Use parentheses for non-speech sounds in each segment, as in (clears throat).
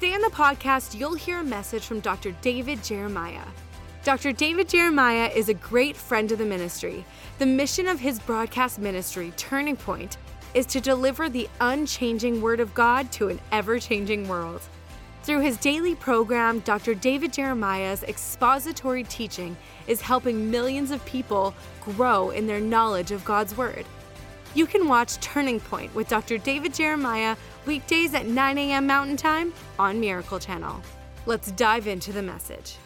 Today on the podcast, you'll hear a message from Dr. David Jeremiah. Dr. David Jeremiah is a great friend of the ministry. The mission of his broadcast ministry, Turning Point, is to deliver the unchanging Word of God to an ever changing world. Through his daily program, Dr. David Jeremiah's expository teaching is helping millions of people grow in their knowledge of God's Word. You can watch Turning Point with Dr. David Jeremiah weekdays at 9 a.m. Mountain Time on Miracle Channel. Let's dive into the message.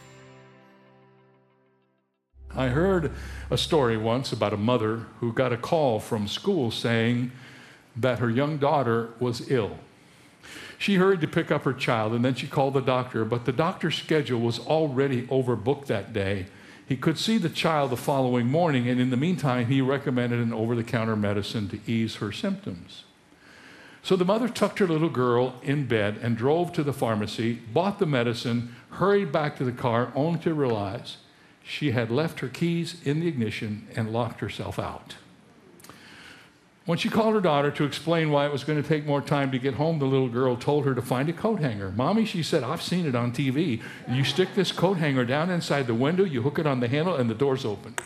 I heard a story once about a mother who got a call from school saying that her young daughter was ill. She hurried to pick up her child and then she called the doctor, but the doctor's schedule was already overbooked that day. He could see the child the following morning, and in the meantime, he recommended an over the counter medicine to ease her symptoms. So the mother tucked her little girl in bed and drove to the pharmacy, bought the medicine, hurried back to the car, only to realize she had left her keys in the ignition and locked herself out. When she called her daughter to explain why it was going to take more time to get home, the little girl told her to find a coat hanger. Mommy, she said, I've seen it on TV. You stick this coat hanger down inside the window, you hook it on the handle, and the door's open.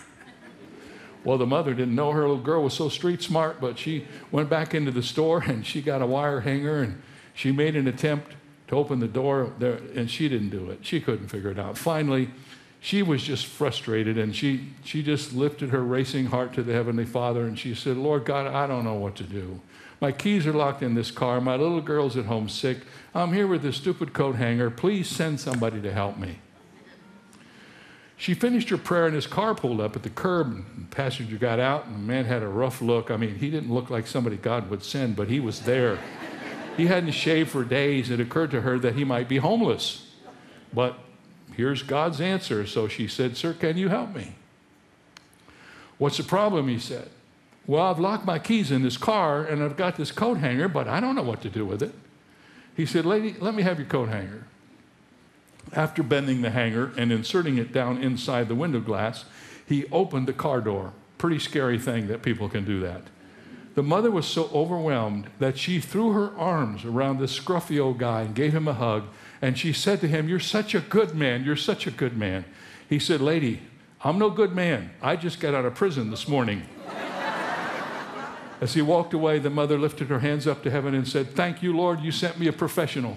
Well, the mother didn't know her little girl was so street smart, but she went back into the store (laughs) and she got a wire hanger and she made an attempt to open the door there, and she didn't do it. She couldn't figure it out. Finally, she was just frustrated and she, she just lifted her racing heart to the Heavenly Father and she said, Lord God, I don't know what to do. My keys are locked in this car. My little girl's at home sick. I'm here with this stupid coat hanger. Please send somebody to help me. She finished her prayer and his car pulled up at the curb. And the passenger got out and the man had a rough look. I mean, he didn't look like somebody God would send, but he was there. he hadn't shaved for days. It occurred to her that he might be homeless. But Here's God's answer. So she said, Sir, can you help me? What's the problem? He said. Well, I've locked my keys in this car and I've got this coat hanger, but I don't know what to do with it. He said, Lady, let me have your coat hanger. After bending the hanger and inserting it down inside the window glass, he opened the car door. Pretty scary thing that people can do that. The mother was so overwhelmed that she threw her arms around this scruffy old guy and gave him a hug and she said to him, You're such a good man. You're such a good man. He said, Lady, I'm no good man. I just got out of prison this morning. As he walked away, the mother lifted her hands up to heaven and said, Thank you, Lord, you sent me a professional.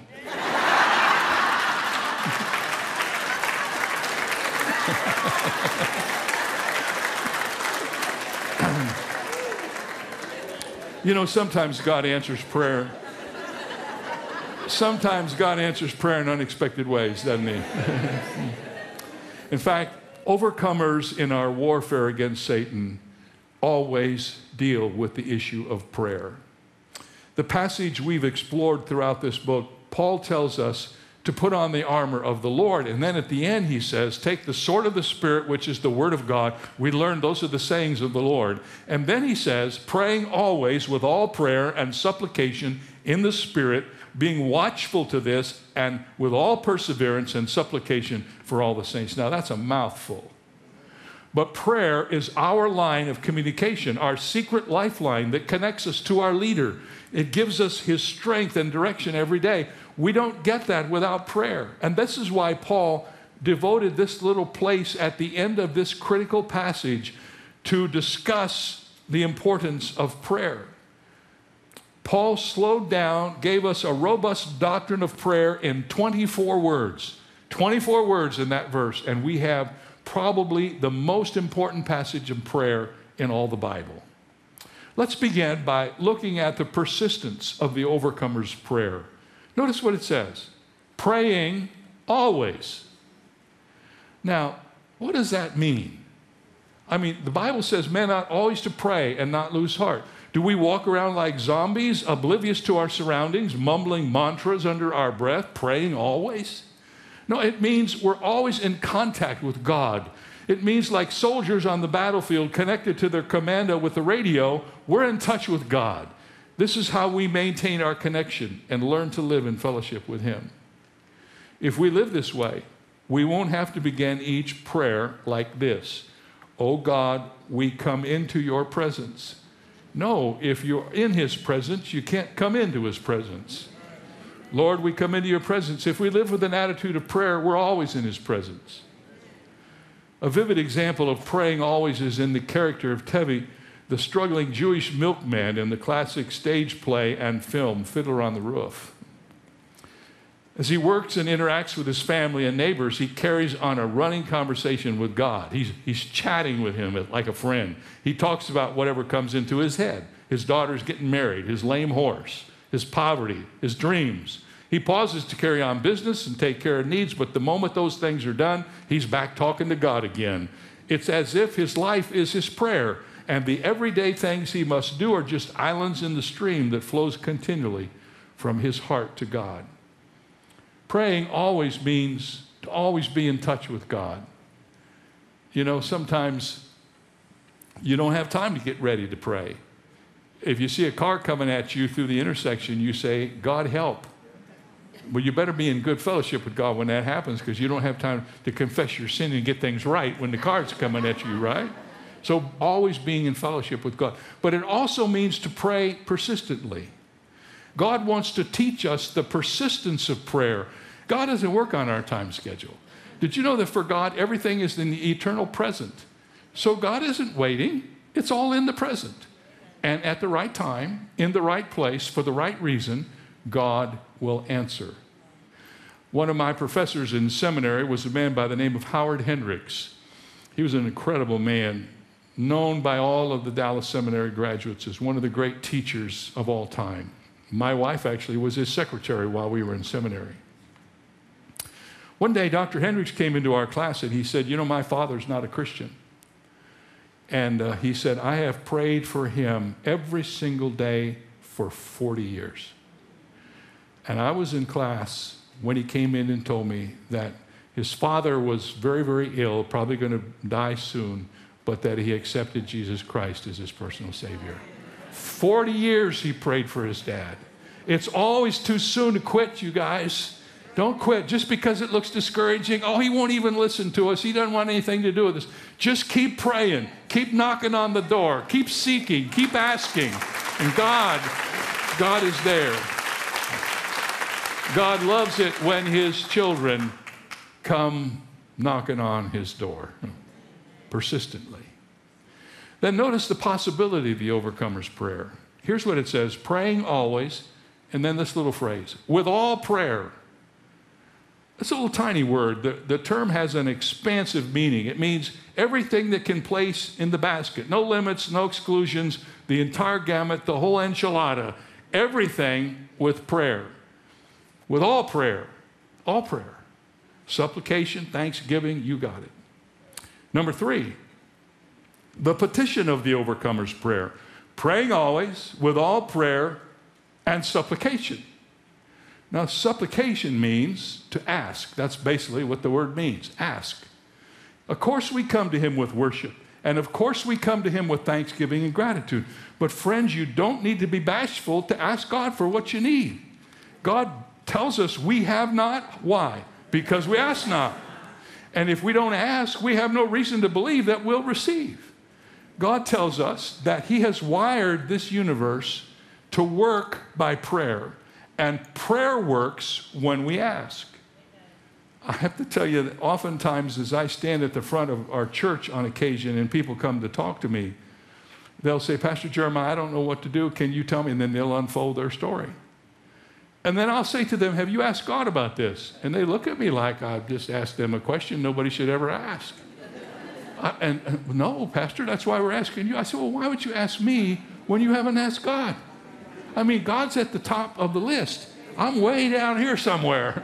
You know, sometimes God answers prayer sometimes God answers prayer in unexpected ways, doesn't He? (laughs) in fact, overcomers in our warfare against Satan always deal with the issue of prayer. The passage we've explored throughout this book, Paul tells us to put on the armor of the Lord. And then at the end, he says, Take the sword of the Spirit, which is the word of God. We learn those are the sayings of the Lord. And then he says, Praying always with all prayer and supplication in the Spirit being watchful to this and with all perseverance and supplication for all the saints. Now, that's a mouthful. But prayer is our line of communication, our secret lifeline that connects us to our leader. It gives us his strength and direction every day. We don't get that without prayer. And this is why Paul devoted this little place at the end of this critical passage to discuss the importance of prayer. Paul slowed down, gave us a robust doctrine of prayer in 24 words. 24 words in that verse, and we have probably the most important passage of prayer in all the Bible. Let's begin by looking at the persistence of the overcomer's prayer. Notice what it says praying always. Now, what does that mean? I mean, the Bible says men ought always to pray and not lose heart. Do we walk around like zombies, oblivious to our surroundings, mumbling mantras under our breath, praying always? No, it means we're always in contact with God. It means, like soldiers on the battlefield connected to their commando with the radio, we're in touch with God. This is how we maintain our connection and learn to live in fellowship with Him. If we live this way, we won't have to begin each prayer like this Oh God, we come into your presence. No, if you're in His presence, you can't come into His presence. Lord, we come into your presence. If we live with an attitude of prayer, we're always in His presence. A vivid example of praying always is in the character of Tevye, the struggling Jewish milkman in the classic stage play and film, Fiddler on the Roof. As he works and interacts with his family and neighbors, he carries on a running conversation with God. He's, he's chatting with him like a friend. He talks about whatever comes into his head his daughter's getting married, his lame horse, his poverty, his dreams. He pauses to carry on business and take care of needs, but the moment those things are done, he's back talking to God again. It's as if his life is his prayer, and the everyday things he must do are just islands in the stream that flows continually from his heart to God. Praying always means to always be in touch with God. You know, sometimes you don't have time to get ready to pray. If you see a car coming at you through the intersection, you say, God help. Well, you better be in good fellowship with God when that happens because you don't have time to confess your sin and get things right when the car's coming at you, right? So, always being in fellowship with God. But it also means to pray persistently. God wants to teach us the persistence of prayer. God doesn't work on our time schedule. Did you know that for God, everything is in the eternal present? So God isn't waiting, it's all in the present. And at the right time, in the right place, for the right reason, God will answer. One of my professors in seminary was a man by the name of Howard Hendricks. He was an incredible man, known by all of the Dallas Seminary graduates as one of the great teachers of all time. My wife actually was his secretary while we were in seminary. One day, Dr. Hendricks came into our class and he said, You know, my father's not a Christian. And uh, he said, I have prayed for him every single day for 40 years. And I was in class when he came in and told me that his father was very, very ill, probably going to die soon, but that he accepted Jesus Christ as his personal Savior. 40 years he prayed for his dad. It's always too soon to quit, you guys. Don't quit just because it looks discouraging. Oh, he won't even listen to us. He doesn't want anything to do with us. Just keep praying. Keep knocking on the door. Keep seeking. Keep asking. And God, God is there. God loves it when his children come knocking on his door persistently. Then notice the possibility of the overcomer's prayer. Here's what it says praying always, and then this little phrase with all prayer. It's a little tiny word. The, the term has an expansive meaning. It means everything that can place in the basket. No limits, no exclusions, the entire gamut, the whole enchilada. Everything with prayer. With all prayer. All prayer. Supplication, thanksgiving, you got it. Number three, the petition of the overcomer's prayer. Praying always with all prayer and supplication. Now, supplication means to ask. That's basically what the word means ask. Of course, we come to Him with worship. And of course, we come to Him with thanksgiving and gratitude. But, friends, you don't need to be bashful to ask God for what you need. God tells us we have not. Why? Because we ask not. And if we don't ask, we have no reason to believe that we'll receive. God tells us that He has wired this universe to work by prayer. And prayer works when we ask. I have to tell you that oftentimes, as I stand at the front of our church on occasion and people come to talk to me, they'll say, Pastor Jeremiah, I don't know what to do. Can you tell me? And then they'll unfold their story. And then I'll say to them, Have you asked God about this? And they look at me like I've just asked them a question nobody should ever ask. I, and, and no, Pastor, that's why we're asking you. I said, Well, why would you ask me when you haven't asked God? I mean, God's at the top of the list. I'm way down here somewhere.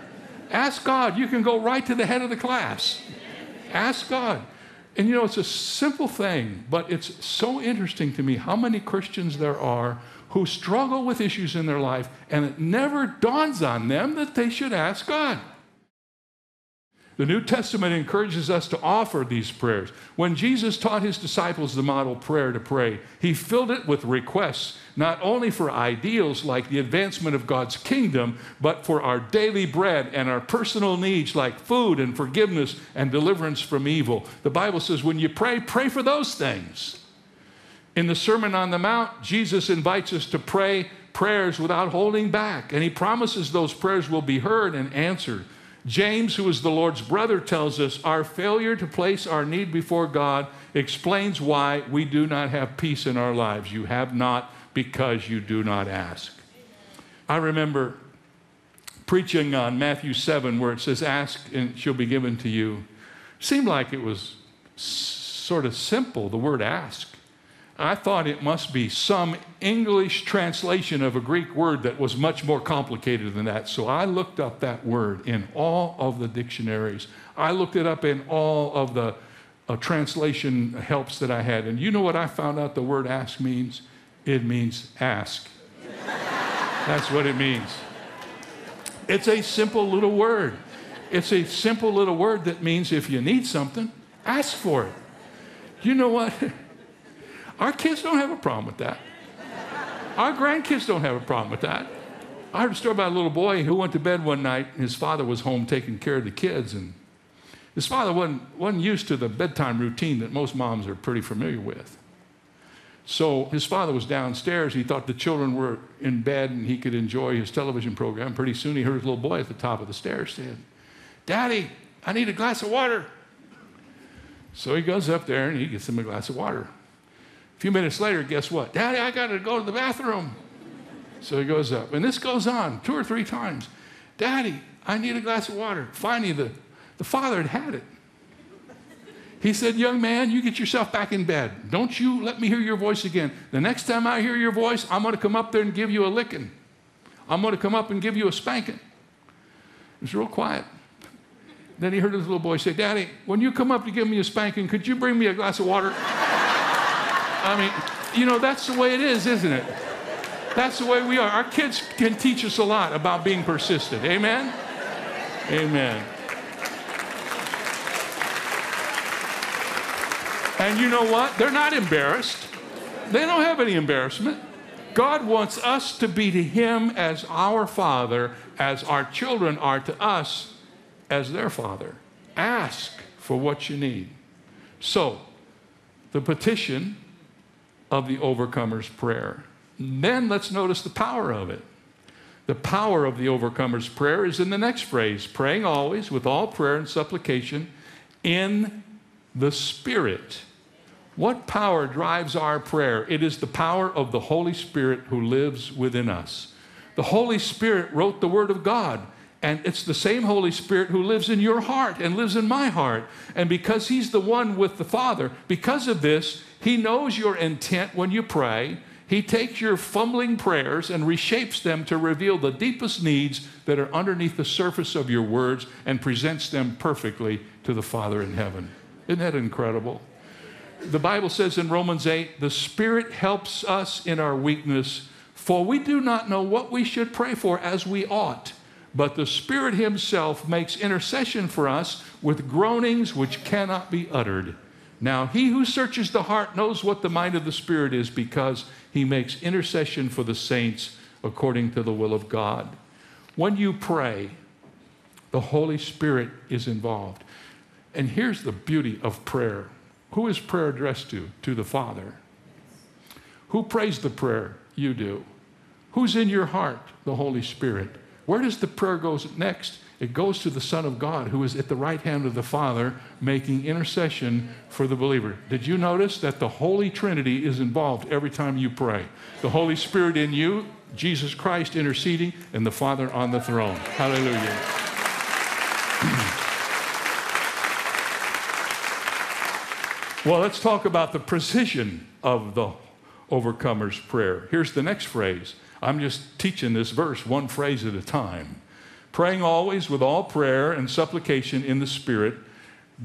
Ask God. You can go right to the head of the class. Ask God. And you know, it's a simple thing, but it's so interesting to me how many Christians there are who struggle with issues in their life, and it never dawns on them that they should ask God. The New Testament encourages us to offer these prayers. When Jesus taught his disciples the model prayer to pray, he filled it with requests, not only for ideals like the advancement of God's kingdom, but for our daily bread and our personal needs like food and forgiveness and deliverance from evil. The Bible says when you pray, pray for those things. In the Sermon on the Mount, Jesus invites us to pray prayers without holding back, and he promises those prayers will be heard and answered. James, who is the Lord's brother, tells us our failure to place our need before God explains why we do not have peace in our lives. You have not because you do not ask. I remember preaching on Matthew 7 where it says, Ask and she'll be given to you. Seemed like it was sort of simple, the word ask. I thought it must be some English translation of a Greek word that was much more complicated than that. So I looked up that word in all of the dictionaries. I looked it up in all of the uh, translation helps that I had. And you know what I found out the word ask means? It means ask. That's what it means. It's a simple little word. It's a simple little word that means if you need something, ask for it. You know what? (laughs) Our kids don't have a problem with that. Our grandkids don't have a problem with that. I heard a story about a little boy who went to bed one night. His father was home taking care of the kids, and his father wasn't, wasn't used to the bedtime routine that most moms are pretty familiar with. So his father was downstairs. He thought the children were in bed and he could enjoy his television program. Pretty soon he heard his little boy at the top of the stairs saying, Daddy, I need a glass of water. So he goes up there and he gets him a glass of water. A few minutes later, guess what? Daddy, I got to go to the bathroom. So he goes up. And this goes on two or three times. Daddy, I need a glass of water. Finally, the, the father had had it. He said, Young man, you get yourself back in bed. Don't you let me hear your voice again. The next time I hear your voice, I'm going to come up there and give you a licking. I'm going to come up and give you a spanking. It was real quiet. Then he heard his little boy say, Daddy, when you come up to give me a spanking, could you bring me a glass of water? I mean, you know, that's the way it is, isn't it? That's the way we are. Our kids can teach us a lot about being persistent. Amen? Amen. And you know what? They're not embarrassed. They don't have any embarrassment. God wants us to be to Him as our Father, as our children are to us as their Father. Ask for what you need. So, the petition of the overcomer's prayer. Then let's notice the power of it. The power of the overcomer's prayer is in the next phrase praying always with all prayer and supplication in the Spirit. What power drives our prayer? It is the power of the Holy Spirit who lives within us. The Holy Spirit wrote the Word of God, and it's the same Holy Spirit who lives in your heart and lives in my heart. And because He's the one with the Father, because of this, he knows your intent when you pray. He takes your fumbling prayers and reshapes them to reveal the deepest needs that are underneath the surface of your words and presents them perfectly to the Father in heaven. Isn't that incredible? The Bible says in Romans 8, the Spirit helps us in our weakness, for we do not know what we should pray for as we ought. But the Spirit Himself makes intercession for us with groanings which cannot be uttered. Now, he who searches the heart knows what the mind of the Spirit is because he makes intercession for the saints according to the will of God. When you pray, the Holy Spirit is involved. And here's the beauty of prayer who is prayer addressed to? To the Father. Who prays the prayer? You do. Who's in your heart? The Holy Spirit. Where does the prayer go next? It goes to the Son of God who is at the right hand of the Father making intercession for the believer. Did you notice that the Holy Trinity is involved every time you pray? The Holy Spirit in you, Jesus Christ interceding, and the Father on the throne. Hallelujah. (clears throat) well, let's talk about the precision of the overcomer's prayer. Here's the next phrase. I'm just teaching this verse one phrase at a time praying always with all prayer and supplication in the Spirit,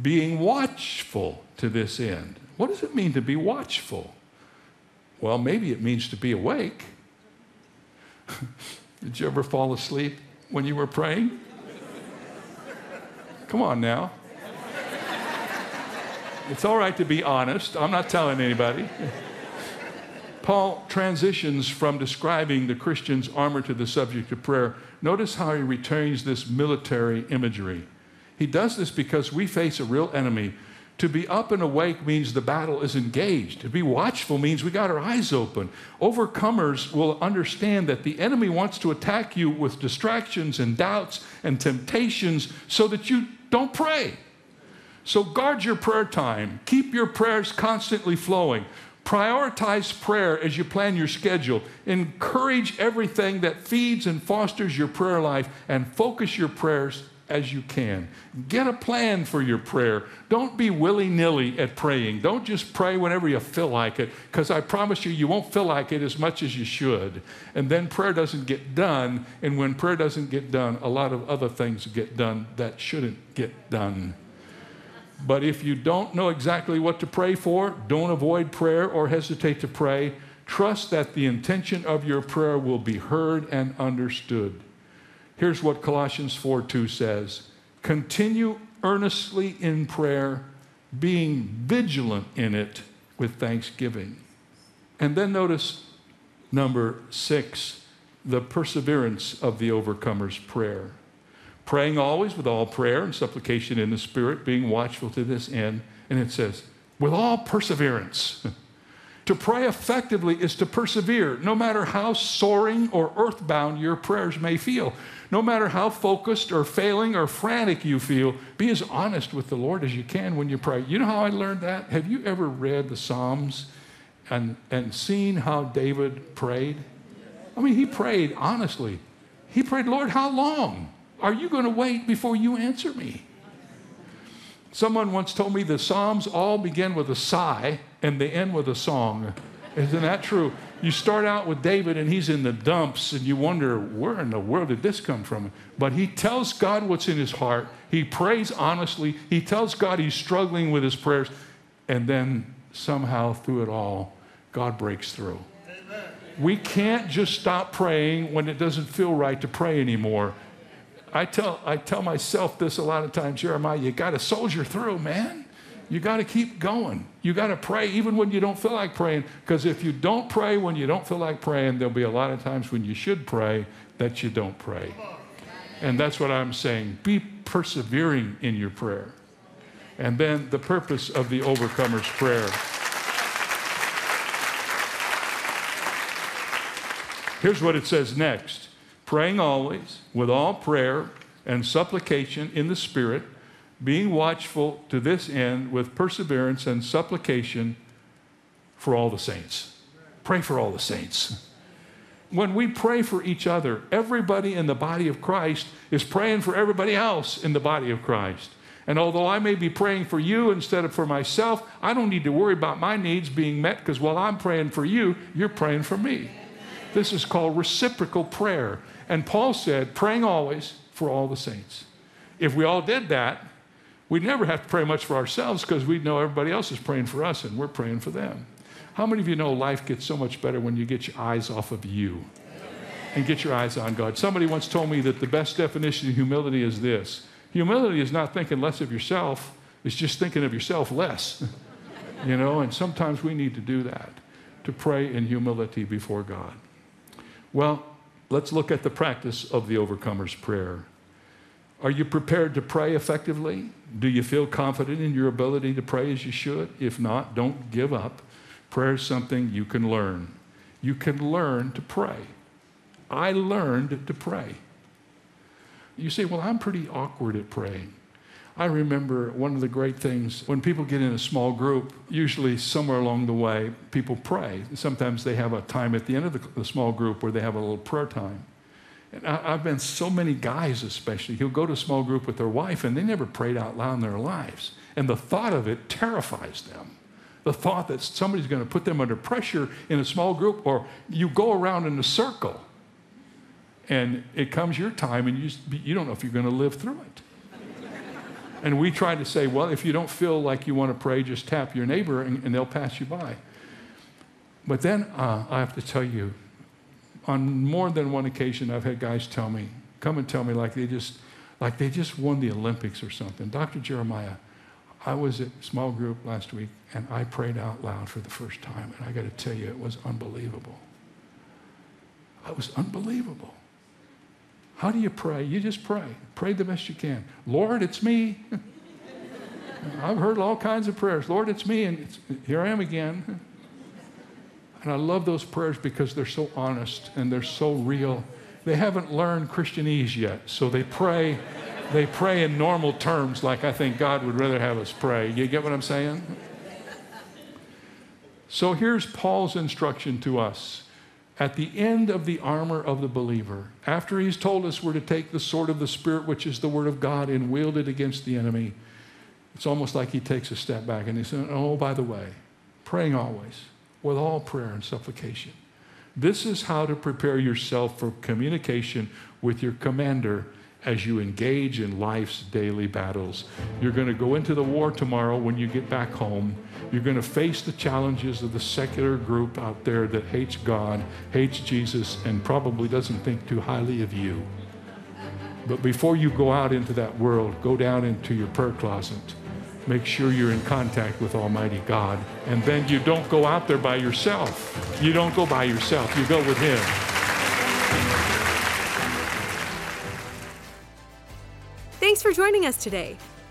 being watchful to this end. What does it mean to be watchful? Well, maybe it means to be awake. (laughs) Did you ever fall asleep when you were praying? Come on now. It's all right to be honest. I'm not telling anybody. (laughs) Paul transitions from describing the Christian's armor to the subject of prayer. Notice how he retains this military imagery. He does this because we face a real enemy. To be up and awake means the battle is engaged. To be watchful means we got our eyes open. Overcomers will understand that the enemy wants to attack you with distractions and doubts and temptations so that you don't pray. So guard your prayer time. Keep your prayers constantly flowing. Prioritize prayer as you plan your schedule. Encourage everything that feeds and fosters your prayer life and focus your prayers as you can. Get a plan for your prayer. Don't be willy nilly at praying. Don't just pray whenever you feel like it, because I promise you, you won't feel like it as much as you should. And then prayer doesn't get done. And when prayer doesn't get done, a lot of other things get done that shouldn't get done. But if you don't know exactly what to pray for, don't avoid prayer or hesitate to pray. Trust that the intention of your prayer will be heard and understood. Here's what Colossians 4 2 says Continue earnestly in prayer, being vigilant in it with thanksgiving. And then notice number six, the perseverance of the overcomer's prayer praying always with all prayer and supplication in the Spirit, being watchful to this end. And it says, with all perseverance. (laughs) to pray effectively is to persevere, no matter how soaring or earthbound your prayers may feel. No matter how focused or failing or frantic you feel, be as honest with the Lord as you can when you pray. You know how I learned that? Have you ever read the Psalms and, and seen how David prayed? I mean, he prayed honestly. He prayed, Lord, how long? Are you going to wait before you answer me? Someone once told me the Psalms all begin with a sigh and they end with a song. Isn't that true? You start out with David and he's in the dumps and you wonder, where in the world did this come from? But he tells God what's in his heart. He prays honestly. He tells God he's struggling with his prayers. And then somehow through it all, God breaks through. We can't just stop praying when it doesn't feel right to pray anymore. I tell, I tell myself this a lot of times, Jeremiah, you got to soldier through, man. You got to keep going. You got to pray even when you don't feel like praying. Because if you don't pray when you don't feel like praying, there'll be a lot of times when you should pray that you don't pray. And that's what I'm saying. Be persevering in your prayer. And then the purpose of the overcomer's prayer. Here's what it says next praying always with all prayer and supplication in the Spirit, being watchful to this end with perseverance and supplication for all the saints. Pray for all the saints. When we pray for each other, everybody in the body of Christ is praying for everybody else in the body of Christ. And although I may be praying for you instead of for myself, I don't need to worry about my needs being met because while I'm praying for you, you're praying for me. This is called reciprocal prayer. And Paul said, praying always for all the saints. If we all did that, we'd never have to pray much for ourselves because we'd know everybody else is praying for us and we're praying for them. How many of you know life gets so much better when you get your eyes off of you and get your eyes on God? Somebody once told me that the best definition of humility is this humility is not thinking less of yourself, it's just thinking of yourself less. (laughs) you know, and sometimes we need to do that to pray in humility before God. Well, Let's look at the practice of the overcomer's prayer. Are you prepared to pray effectively? Do you feel confident in your ability to pray as you should? If not, don't give up. Prayer is something you can learn. You can learn to pray. I learned to pray. You say, Well, I'm pretty awkward at praying. I remember one of the great things when people get in a small group, usually somewhere along the way, people pray. Sometimes they have a time at the end of the, the small group where they have a little prayer time. And I, have been so many guys, especially, who'll go to a small group with their wife and they never prayed out loud in their lives. And the thought of it terrifies them. The thought that somebody's going to put them under pressure in a small group, or you go around in a circle and it comes your time and you, you don't know if you're going to live through it. And we try to say, well, if you don't feel like you want to pray, just tap your neighbor and, and they'll pass you by. But then uh, I have to tell you, on more than one occasion, I've had guys tell me, come and tell me, like they just, like they just won the Olympics or something. Dr. Jeremiah, I was at a small group last week and I prayed out loud for the first time, and I got to tell you, it was unbelievable. It was unbelievable. How do you pray? You just pray. Pray the best you can. Lord, it's me. (laughs) I've heard all kinds of prayers. Lord, it's me, and it's, here I am again. (laughs) And I love those prayers because they're so honest and they're so real. They haven't learned Christianese yet, so they pray. They pray in normal terms, like I think God would rather have us pray. You get what I'm saying? So here's Paul's instruction to us. At the end of the armor of the believer, after he's told us we're to take the sword of the Spirit, which is the word of God, and wield it against the enemy, it's almost like he takes a step back and he says, Oh, by the way, praying always with all prayer and supplication. This is how to prepare yourself for communication with your commander as you engage in life's daily battles. You're going to go into the war tomorrow when you get back home. You're going to face the challenges of the secular group out there that hates God, hates Jesus, and probably doesn't think too highly of you. But before you go out into that world, go down into your prayer closet. Make sure you're in contact with Almighty God. And then you don't go out there by yourself. You don't go by yourself, you go with Him. Thanks for joining us today.